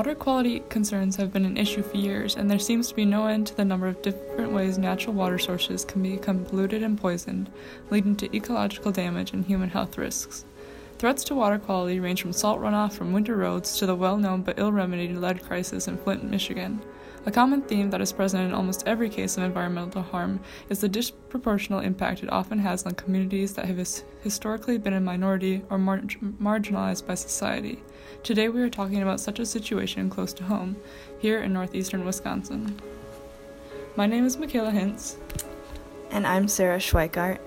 Water quality concerns have been an issue for years, and there seems to be no end to the number of different ways natural water sources can become polluted and poisoned, leading to ecological damage and human health risks. Threats to water quality range from salt runoff from winter roads to the well known but ill remedied lead crisis in Flint, Michigan. A common theme that is present in almost every case of environmental harm is the disproportional impact it often has on communities that have his- historically been a minority or mar- marginalized by society. Today we are talking about such a situation close to home, here in northeastern Wisconsin. My name is Michaela Hintz. And I'm Sarah Schweikart.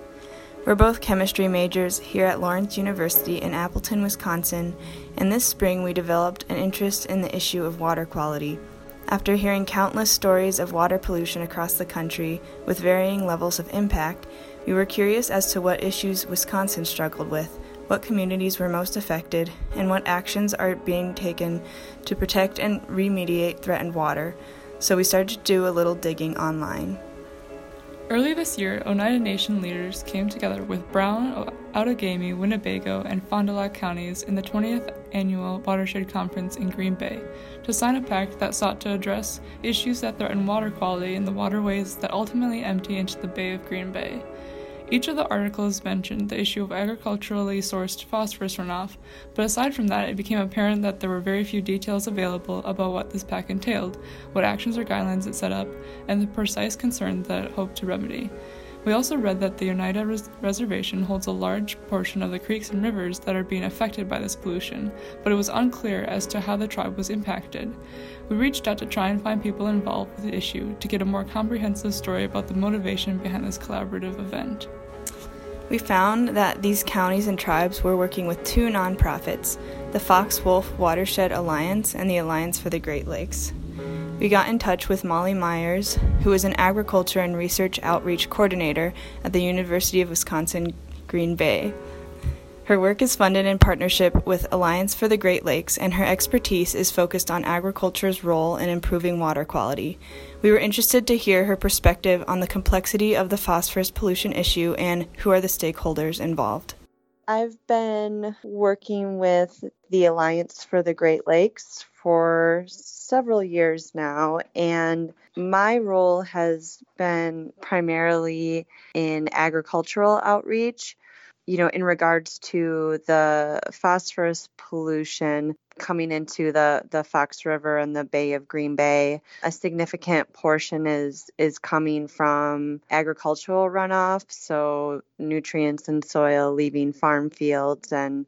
We're both chemistry majors here at Lawrence University in Appleton, Wisconsin, and this spring we developed an interest in the issue of water quality. After hearing countless stories of water pollution across the country with varying levels of impact, we were curious as to what issues Wisconsin struggled with what communities were most affected, and what actions are being taken to protect and remediate threatened water, so we started to do a little digging online. Early this year, Oneida Nation leaders came together with Brown, Outagamie, Winnebago, and Fond du Lac counties in the 20th annual Watershed Conference in Green Bay to sign a pact that sought to address issues that threaten water quality in the waterways that ultimately empty into the Bay of Green Bay. Each of the articles mentioned the issue of agriculturally sourced phosphorus runoff, but aside from that, it became apparent that there were very few details available about what this pact entailed, what actions or guidelines it set up, and the precise concerns that it hoped to remedy. We also read that the Oneida Res- Reservation holds a large portion of the creeks and rivers that are being affected by this pollution, but it was unclear as to how the tribe was impacted. We reached out to try and find people involved with the issue to get a more comprehensive story about the motivation behind this collaborative event. We found that these counties and tribes were working with two nonprofits the Fox Wolf Watershed Alliance and the Alliance for the Great Lakes. We got in touch with Molly Myers, who is an agriculture and research outreach coordinator at the University of Wisconsin Green Bay. Her work is funded in partnership with Alliance for the Great Lakes, and her expertise is focused on agriculture's role in improving water quality. We were interested to hear her perspective on the complexity of the phosphorus pollution issue and who are the stakeholders involved. I've been working with the Alliance for the Great Lakes for several years now, and my role has been primarily in agricultural outreach you know, in regards to the phosphorus pollution coming into the the Fox River and the Bay of Green Bay, a significant portion is is coming from agricultural runoff, so nutrients in soil leaving farm fields and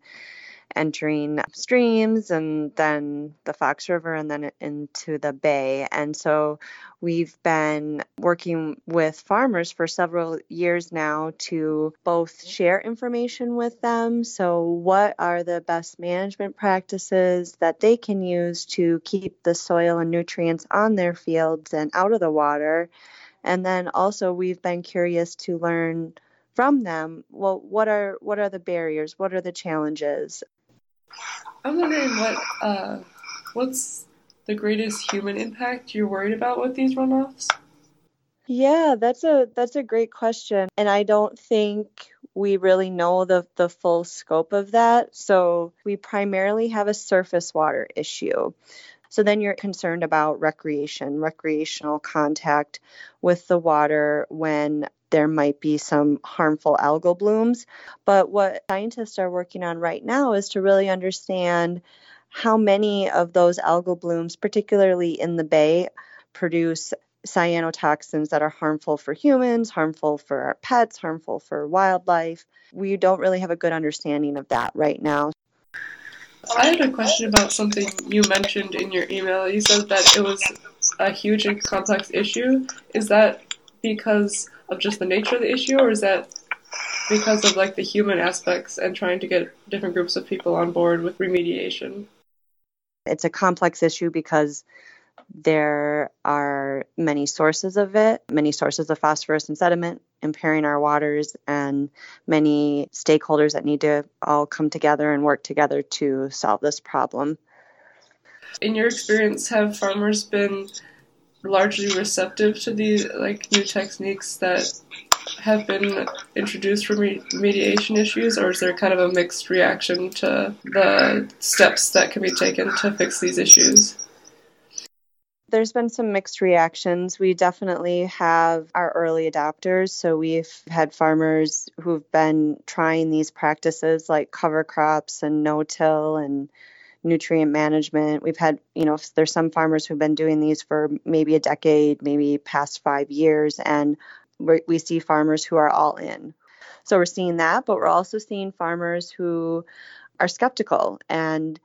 entering streams and then the Fox River and then into the bay. And so we've been working with farmers for several years now to both share information with them. So, what are the best management practices that they can use to keep the soil and nutrients on their fields and out of the water? And then also, we've been curious to learn from them well what are what are the barriers what are the challenges I'm wondering what uh, what's the greatest human impact you're worried about with these runoffs? Yeah, that's a that's a great question, and I don't think we really know the the full scope of that. So we primarily have a surface water issue. So then you're concerned about recreation, recreational contact with the water when there might be some harmful algal blooms. But what scientists are working on right now is to really understand how many of those algal blooms, particularly in the bay, produce cyanotoxins that are harmful for humans, harmful for our pets, harmful for wildlife. We don't really have a good understanding of that right now. I had a question about something you mentioned in your email. You said that it was a huge and complex issue. Is that because of just the nature of the issue, or is that because of like the human aspects and trying to get different groups of people on board with remediation? It's a complex issue because there are many sources of it, many sources of phosphorus and sediment impairing our waters, and many stakeholders that need to all come together and work together to solve this problem. In your experience, have farmers been largely receptive to these like new techniques that have been introduced for mediation issues, or is there kind of a mixed reaction to the steps that can be taken to fix these issues? There's been some mixed reactions. We definitely have our early adopters. So we've had farmers who've been trying these practices like cover crops and no till and nutrient management. We've had, you know, there's some farmers who've been doing these for maybe a decade, maybe past five years, and we see farmers who are all in. So we're seeing that, but we're also seeing farmers who are skeptical and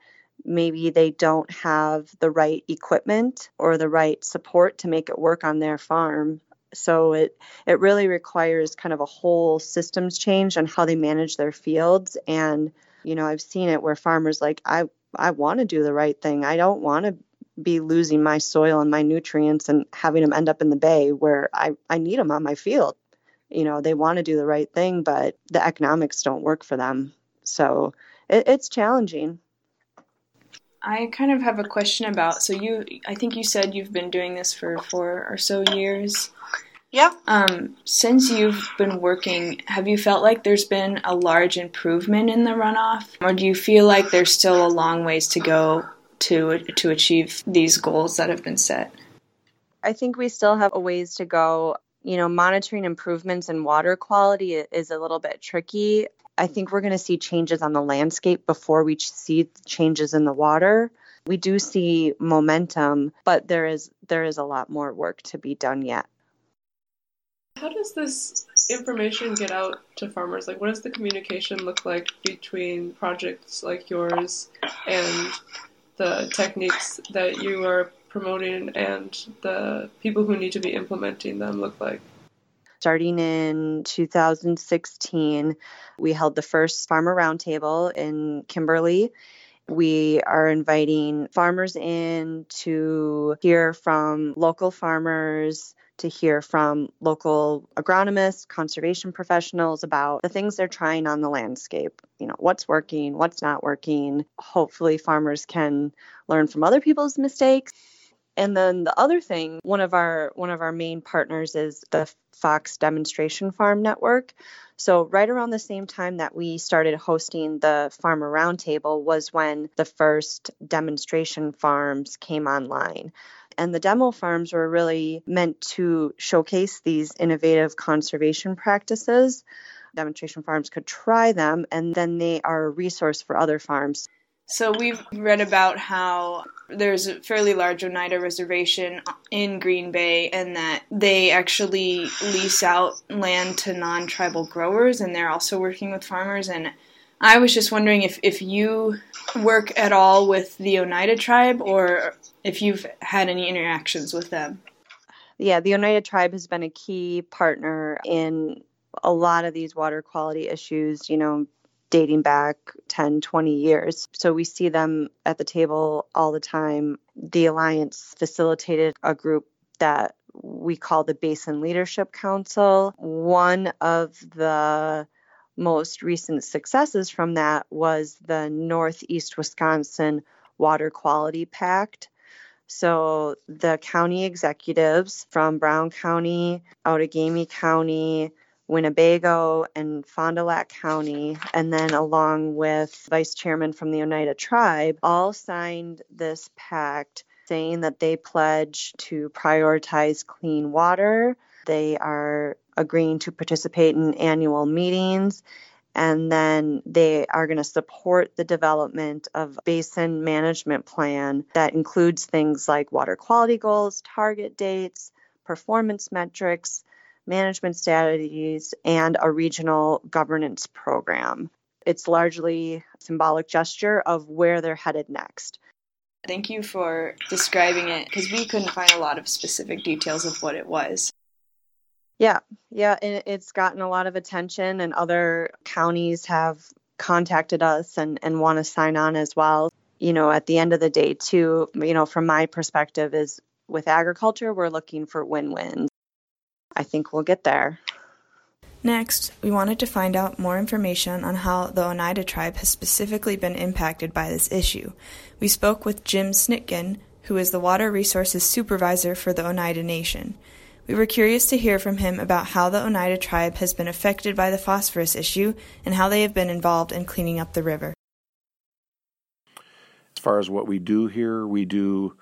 maybe they don't have the right equipment or the right support to make it work on their farm. So it it really requires kind of a whole systems change on how they manage their fields and you know, I've seen it where farmers like I I want to do the right thing. I don't want to be losing my soil and my nutrients and having them end up in the bay where I, I need them on my field. You know, they want to do the right thing, but the economics don't work for them. So it, it's challenging. I kind of have a question about so you I think you said you've been doing this for four or so years. Yeah. Um, since you've been working, have you felt like there's been a large improvement in the runoff, or do you feel like there's still a long ways to go to to achieve these goals that have been set? I think we still have a ways to go. You know, monitoring improvements in water quality is a little bit tricky. I think we're going to see changes on the landscape before we see changes in the water. We do see momentum, but there is there is a lot more work to be done yet. How does this information get out to farmers? Like, what does the communication look like between projects like yours and the techniques that you are promoting and the people who need to be implementing them look like? Starting in 2016, we held the first farmer roundtable in Kimberly. We are inviting farmers in to hear from local farmers, to hear from local agronomists, conservation professionals about the things they're trying on the landscape. You know, what's working, what's not working. Hopefully, farmers can learn from other people's mistakes. And then the other thing, one of our one of our main partners is the Fox Demonstration Farm Network. So right around the same time that we started hosting the Farmer Roundtable was when the first demonstration farms came online. And the demo farms were really meant to showcase these innovative conservation practices. Demonstration farms could try them, and then they are a resource for other farms. So we've read about how there's a fairly large Oneida reservation in Green Bay and that they actually lease out land to non-tribal growers and they're also working with farmers and I was just wondering if, if you work at all with the Oneida tribe or if you've had any interactions with them. Yeah, the Oneida tribe has been a key partner in a lot of these water quality issues, you know, dating back 10, 20 years. So we see them at the table all the time. The Alliance facilitated a group that we call the Basin Leadership Council. One of the most recent successes from that was the Northeast Wisconsin Water Quality Pact. So the county executives from Brown County, Outagamie County, Winnebago, and Fond du Lac County, and then along with vice chairman from the Oneida tribe, all signed this pact saying that they pledge to prioritize clean water. They are agreeing to participate in annual meetings and then they are going to support the development of basin management plan that includes things like water quality goals target dates performance metrics management strategies and a regional governance program. It's largely symbolic gesture of where they're headed next. Thank you for describing it because we couldn't find a lot of specific details of what it was yeah, yeah, it's gotten a lot of attention, and other counties have contacted us and, and want to sign on as well. You know, at the end of the day, too, you know, from my perspective, is with agriculture, we're looking for win wins. I think we'll get there. Next, we wanted to find out more information on how the Oneida tribe has specifically been impacted by this issue. We spoke with Jim Snitgen, who is the Water Resources Supervisor for the Oneida Nation. We were curious to hear from him about how the Oneida tribe has been affected by the phosphorus issue and how they have been involved in cleaning up the river. As far as what we do here, we do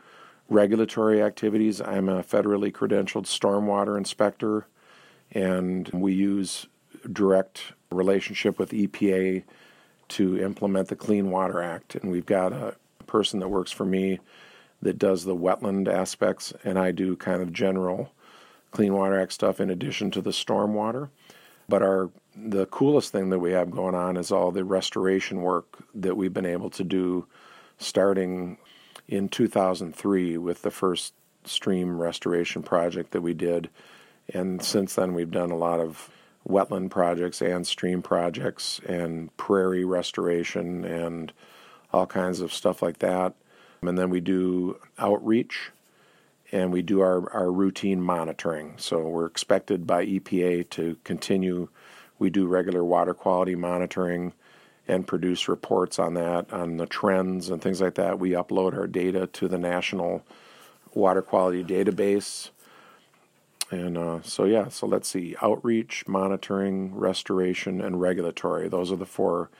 regulatory activities, I'm a federally credentialed stormwater inspector, and we use direct relationship with EPA to implement the Clean Water Act. And we've got a person that works for me that does the wetland aspects, and I do kind of general Clean Water Act stuff in addition to the stormwater. But our the coolest thing that we have going on is all the restoration work that we've been able to do starting in 2003 with the first stream restoration project that we did. And since then, we've done a lot of wetland projects and stream projects and prairie restoration and all kinds of stuff like that. And then we do outreach and we do our, our routine monitoring. So we're expected by EPA to continue. We do regular water quality monitoring and produce reports on that, on the trends and things like that. We upload our data to the National Water Quality Database. And uh, so, yeah, so let's see outreach, monitoring, restoration, and regulatory. Those are the four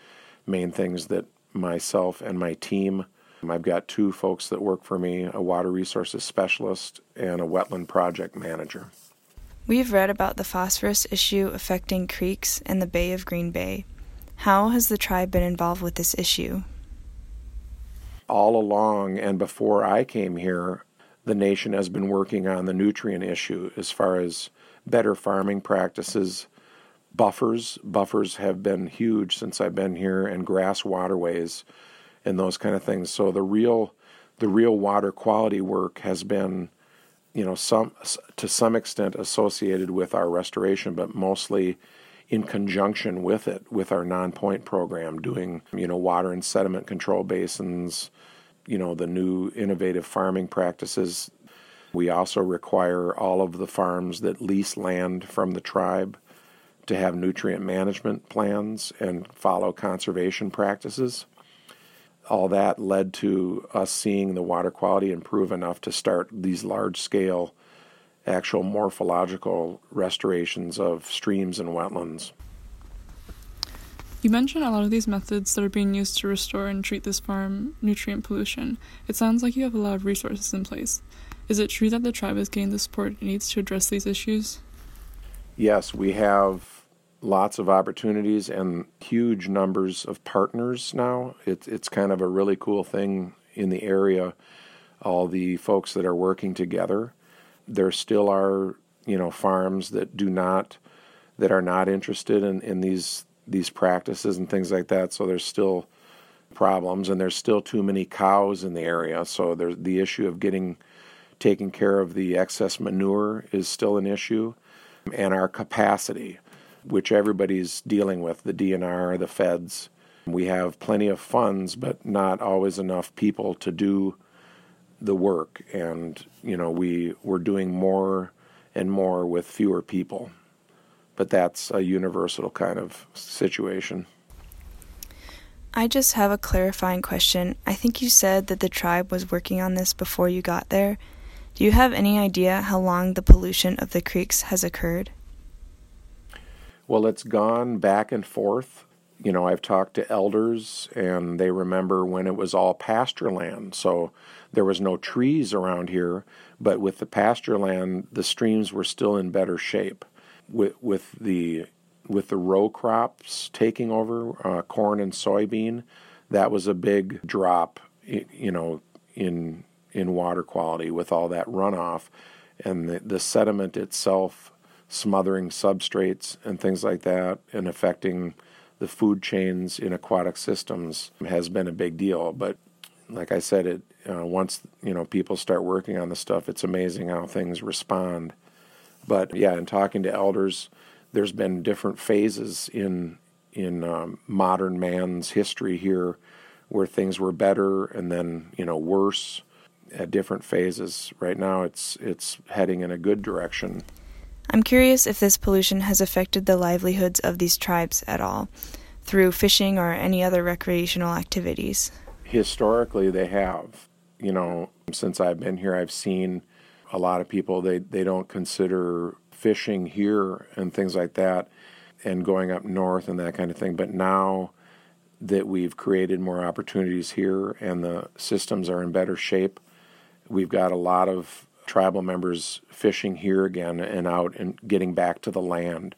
main things that myself and my team. I've got two folks that work for me a water resources specialist and a wetland project manager. We've read about the phosphorus issue affecting creeks in the Bay of Green Bay. How has the tribe been involved with this issue? All along and before I came here, the nation has been working on the nutrient issue as far as better farming practices. Buffers, buffers have been huge since I've been here, and grass waterways and those kind of things. So the real the real water quality work has been you know some to some extent associated with our restoration but mostly in conjunction with it, with our non-point program, doing you know water and sediment control basins, you know the new innovative farming practices. We also require all of the farms that lease land from the tribe to have nutrient management plans and follow conservation practices. All that led to us seeing the water quality improve enough to start these large scale actual morphological restorations of streams and wetlands. You mentioned a lot of these methods that are being used to restore and treat this farm nutrient pollution. It sounds like you have a lot of resources in place. Is it true that the tribe is getting the support it needs to address these issues? Yes, we have lots of opportunities and huge numbers of partners now. It, it's kind of a really cool thing in the area, all the folks that are working together there still are you know farms that do not that are not interested in, in these these practices and things like that. So there's still problems, and there's still too many cows in the area. So there's the issue of getting taking care of the excess manure is still an issue, and our capacity, which everybody's dealing with, the DNR, the feds. We have plenty of funds, but not always enough people to do the work, and you know we we're doing more and more with fewer people. But that's a universal kind of situation. I just have a clarifying question. I think you said that the tribe was working on this before you got there. Do you have any idea how long the pollution of the creeks has occurred? Well, it's gone back and forth. You know, I've talked to elders and they remember when it was all pasture land. So there was no trees around here, but with the pasture land, the streams were still in better shape. With with the with the row crops taking over, uh, corn and soybean, that was a big drop, you know, in in water quality with all that runoff, and the, the sediment itself smothering substrates and things like that, and affecting the food chains in aquatic systems has been a big deal. But like I said, it uh, once you know people start working on the stuff, it's amazing how things respond. But yeah, in talking to elders, there's been different phases in in um, modern man's history here, where things were better and then you know worse at different phases. Right now, it's it's heading in a good direction. I'm curious if this pollution has affected the livelihoods of these tribes at all, through fishing or any other recreational activities historically they have. You know, since I've been here, I've seen a lot of people they they don't consider fishing here and things like that, and going up north and that kind of thing. But now that we've created more opportunities here and the systems are in better shape, we've got a lot of tribal members fishing here again and out and getting back to the land.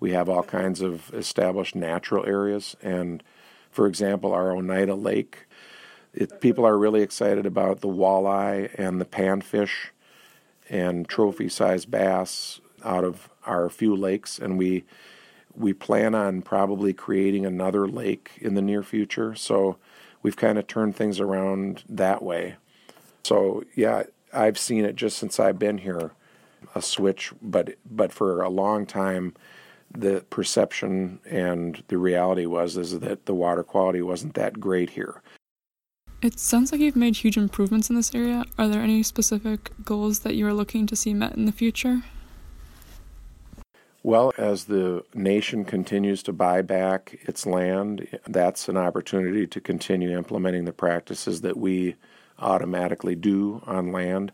We have all kinds of established natural areas, and for example, our Oneida Lake. It, people are really excited about the walleye and the panfish and trophy-sized bass out of our few lakes, and we we plan on probably creating another lake in the near future. So we've kind of turned things around that way. So yeah, I've seen it just since I've been here, a switch. But but for a long time, the perception and the reality was is that the water quality wasn't that great here. It sounds like you've made huge improvements in this area. Are there any specific goals that you are looking to see met in the future? Well, as the nation continues to buy back its land, that's an opportunity to continue implementing the practices that we automatically do on land.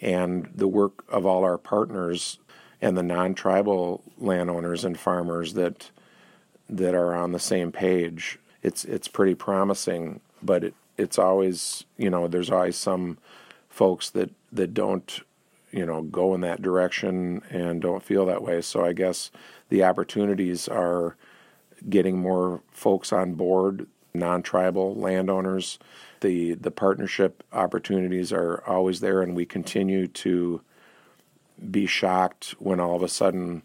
And the work of all our partners and the non tribal landowners and farmers that that are on the same page, it's it's pretty promising, but it, it's always you know, there's always some folks that, that don't you know go in that direction and don't feel that way. So I guess the opportunities are getting more folks on board, non-tribal landowners. The the partnership opportunities are always there, and we continue to be shocked when all of a sudden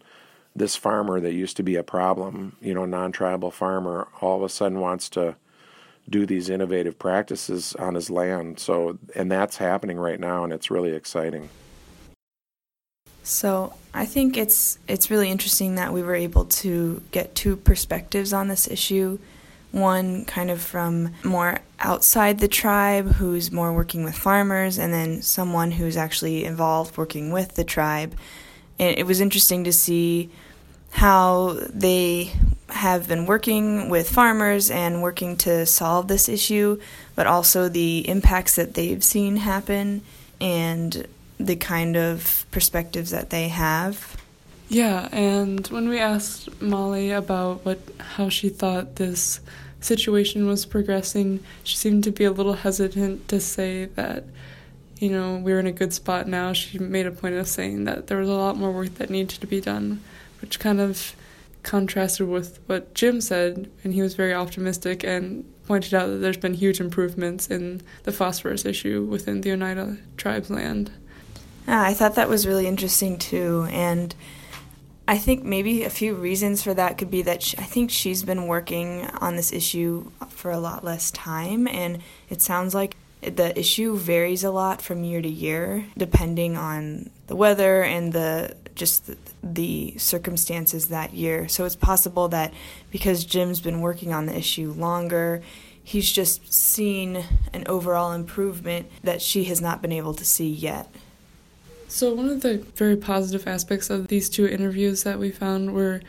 this farmer that used to be a problem, you know, non-tribal farmer, all of a sudden wants to do these innovative practices on his land. So, and that's happening right now, and it's really exciting. So I think it's it's really interesting that we were able to get two perspectives on this issue. One kind of from more outside the tribe, who's more working with farmers, and then someone who's actually involved working with the tribe. And it was interesting to see how they have been working with farmers and working to solve this issue, but also the impacts that they've seen happen and the kind of perspectives that they have. Yeah, and when we asked Molly about what how she thought this situation was progressing, she seemed to be a little hesitant to say that you know, we are in a good spot now. She made a point of saying that there was a lot more work that needed to be done, which kind of contrasted with what Jim said, and he was very optimistic and pointed out that there's been huge improvements in the phosphorus issue within the Oneida tribe's land. I thought that was really interesting too, and I think maybe a few reasons for that could be that she, I think she's been working on this issue for a lot less time, and it sounds like the issue varies a lot from year to year depending on the weather and the just the circumstances that year. So it's possible that because Jim's been working on the issue longer, he's just seen an overall improvement that she has not been able to see yet. So, one of the very positive aspects of these two interviews that we found were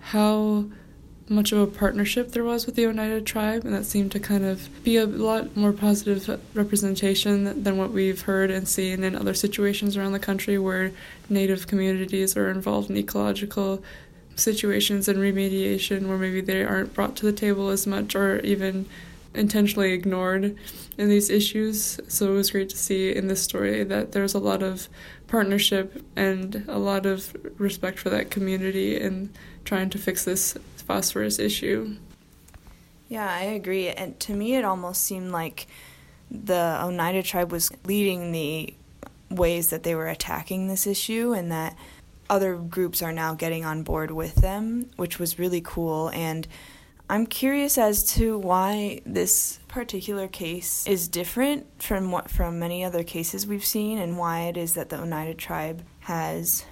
how much of a partnership there was with the Oneida tribe, and that seemed to kind of be a lot more positive representation than what we've heard and seen in other situations around the country where Native communities are involved in ecological situations and remediation where maybe they aren't brought to the table as much or even intentionally ignored in these issues. So it was great to see in this story that there's a lot of partnership and a lot of respect for that community in trying to fix this phosphorus issue. Yeah, I agree. And to me, it almost seemed like the Oneida tribe was leading the ways that they were attacking this issue and that other groups are now getting on board with them, which was really cool. And I'm curious as to why this particular case is different from what from many other cases we've seen and why it is that the Oneida tribe has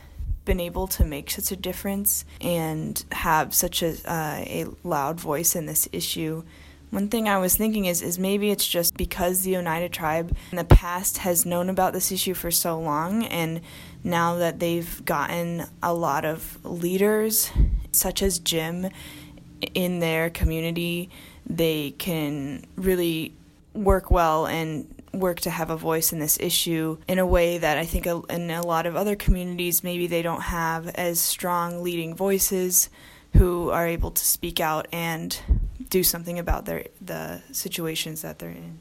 been able to make such a difference and have such a uh, a loud voice in this issue. One thing I was thinking is is maybe it's just because the Oneida tribe in the past has known about this issue for so long and now that they've gotten a lot of leaders such as Jim in their community, they can really work well and work to have a voice in this issue in a way that I think in a lot of other communities maybe they don't have as strong leading voices who are able to speak out and do something about their the situations that they're in.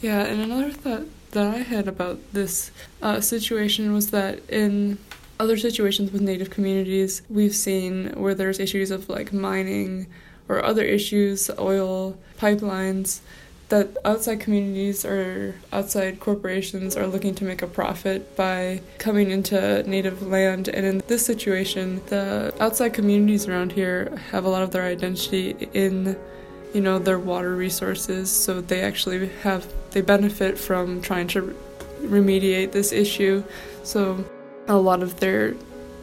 Yeah, and another thought that I had about this uh, situation was that in other situations with Native communities, we've seen where there's issues of like mining or other issues, oil pipelines, that outside communities or outside corporations are looking to make a profit by coming into native land. And in this situation, the outside communities around here have a lot of their identity in you know their water resources so they actually have they benefit from trying to remediate this issue so a lot of their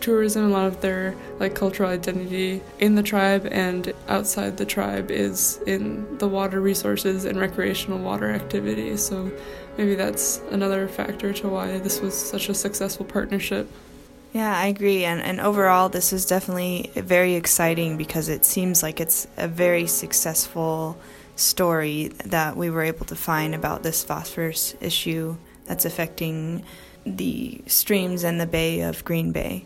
tourism a lot of their like cultural identity in the tribe and outside the tribe is in the water resources and recreational water activities so maybe that's another factor to why this was such a successful partnership yeah, I agree. And, and overall, this is definitely very exciting because it seems like it's a very successful story that we were able to find about this phosphorus issue that's affecting the streams and the Bay of Green Bay.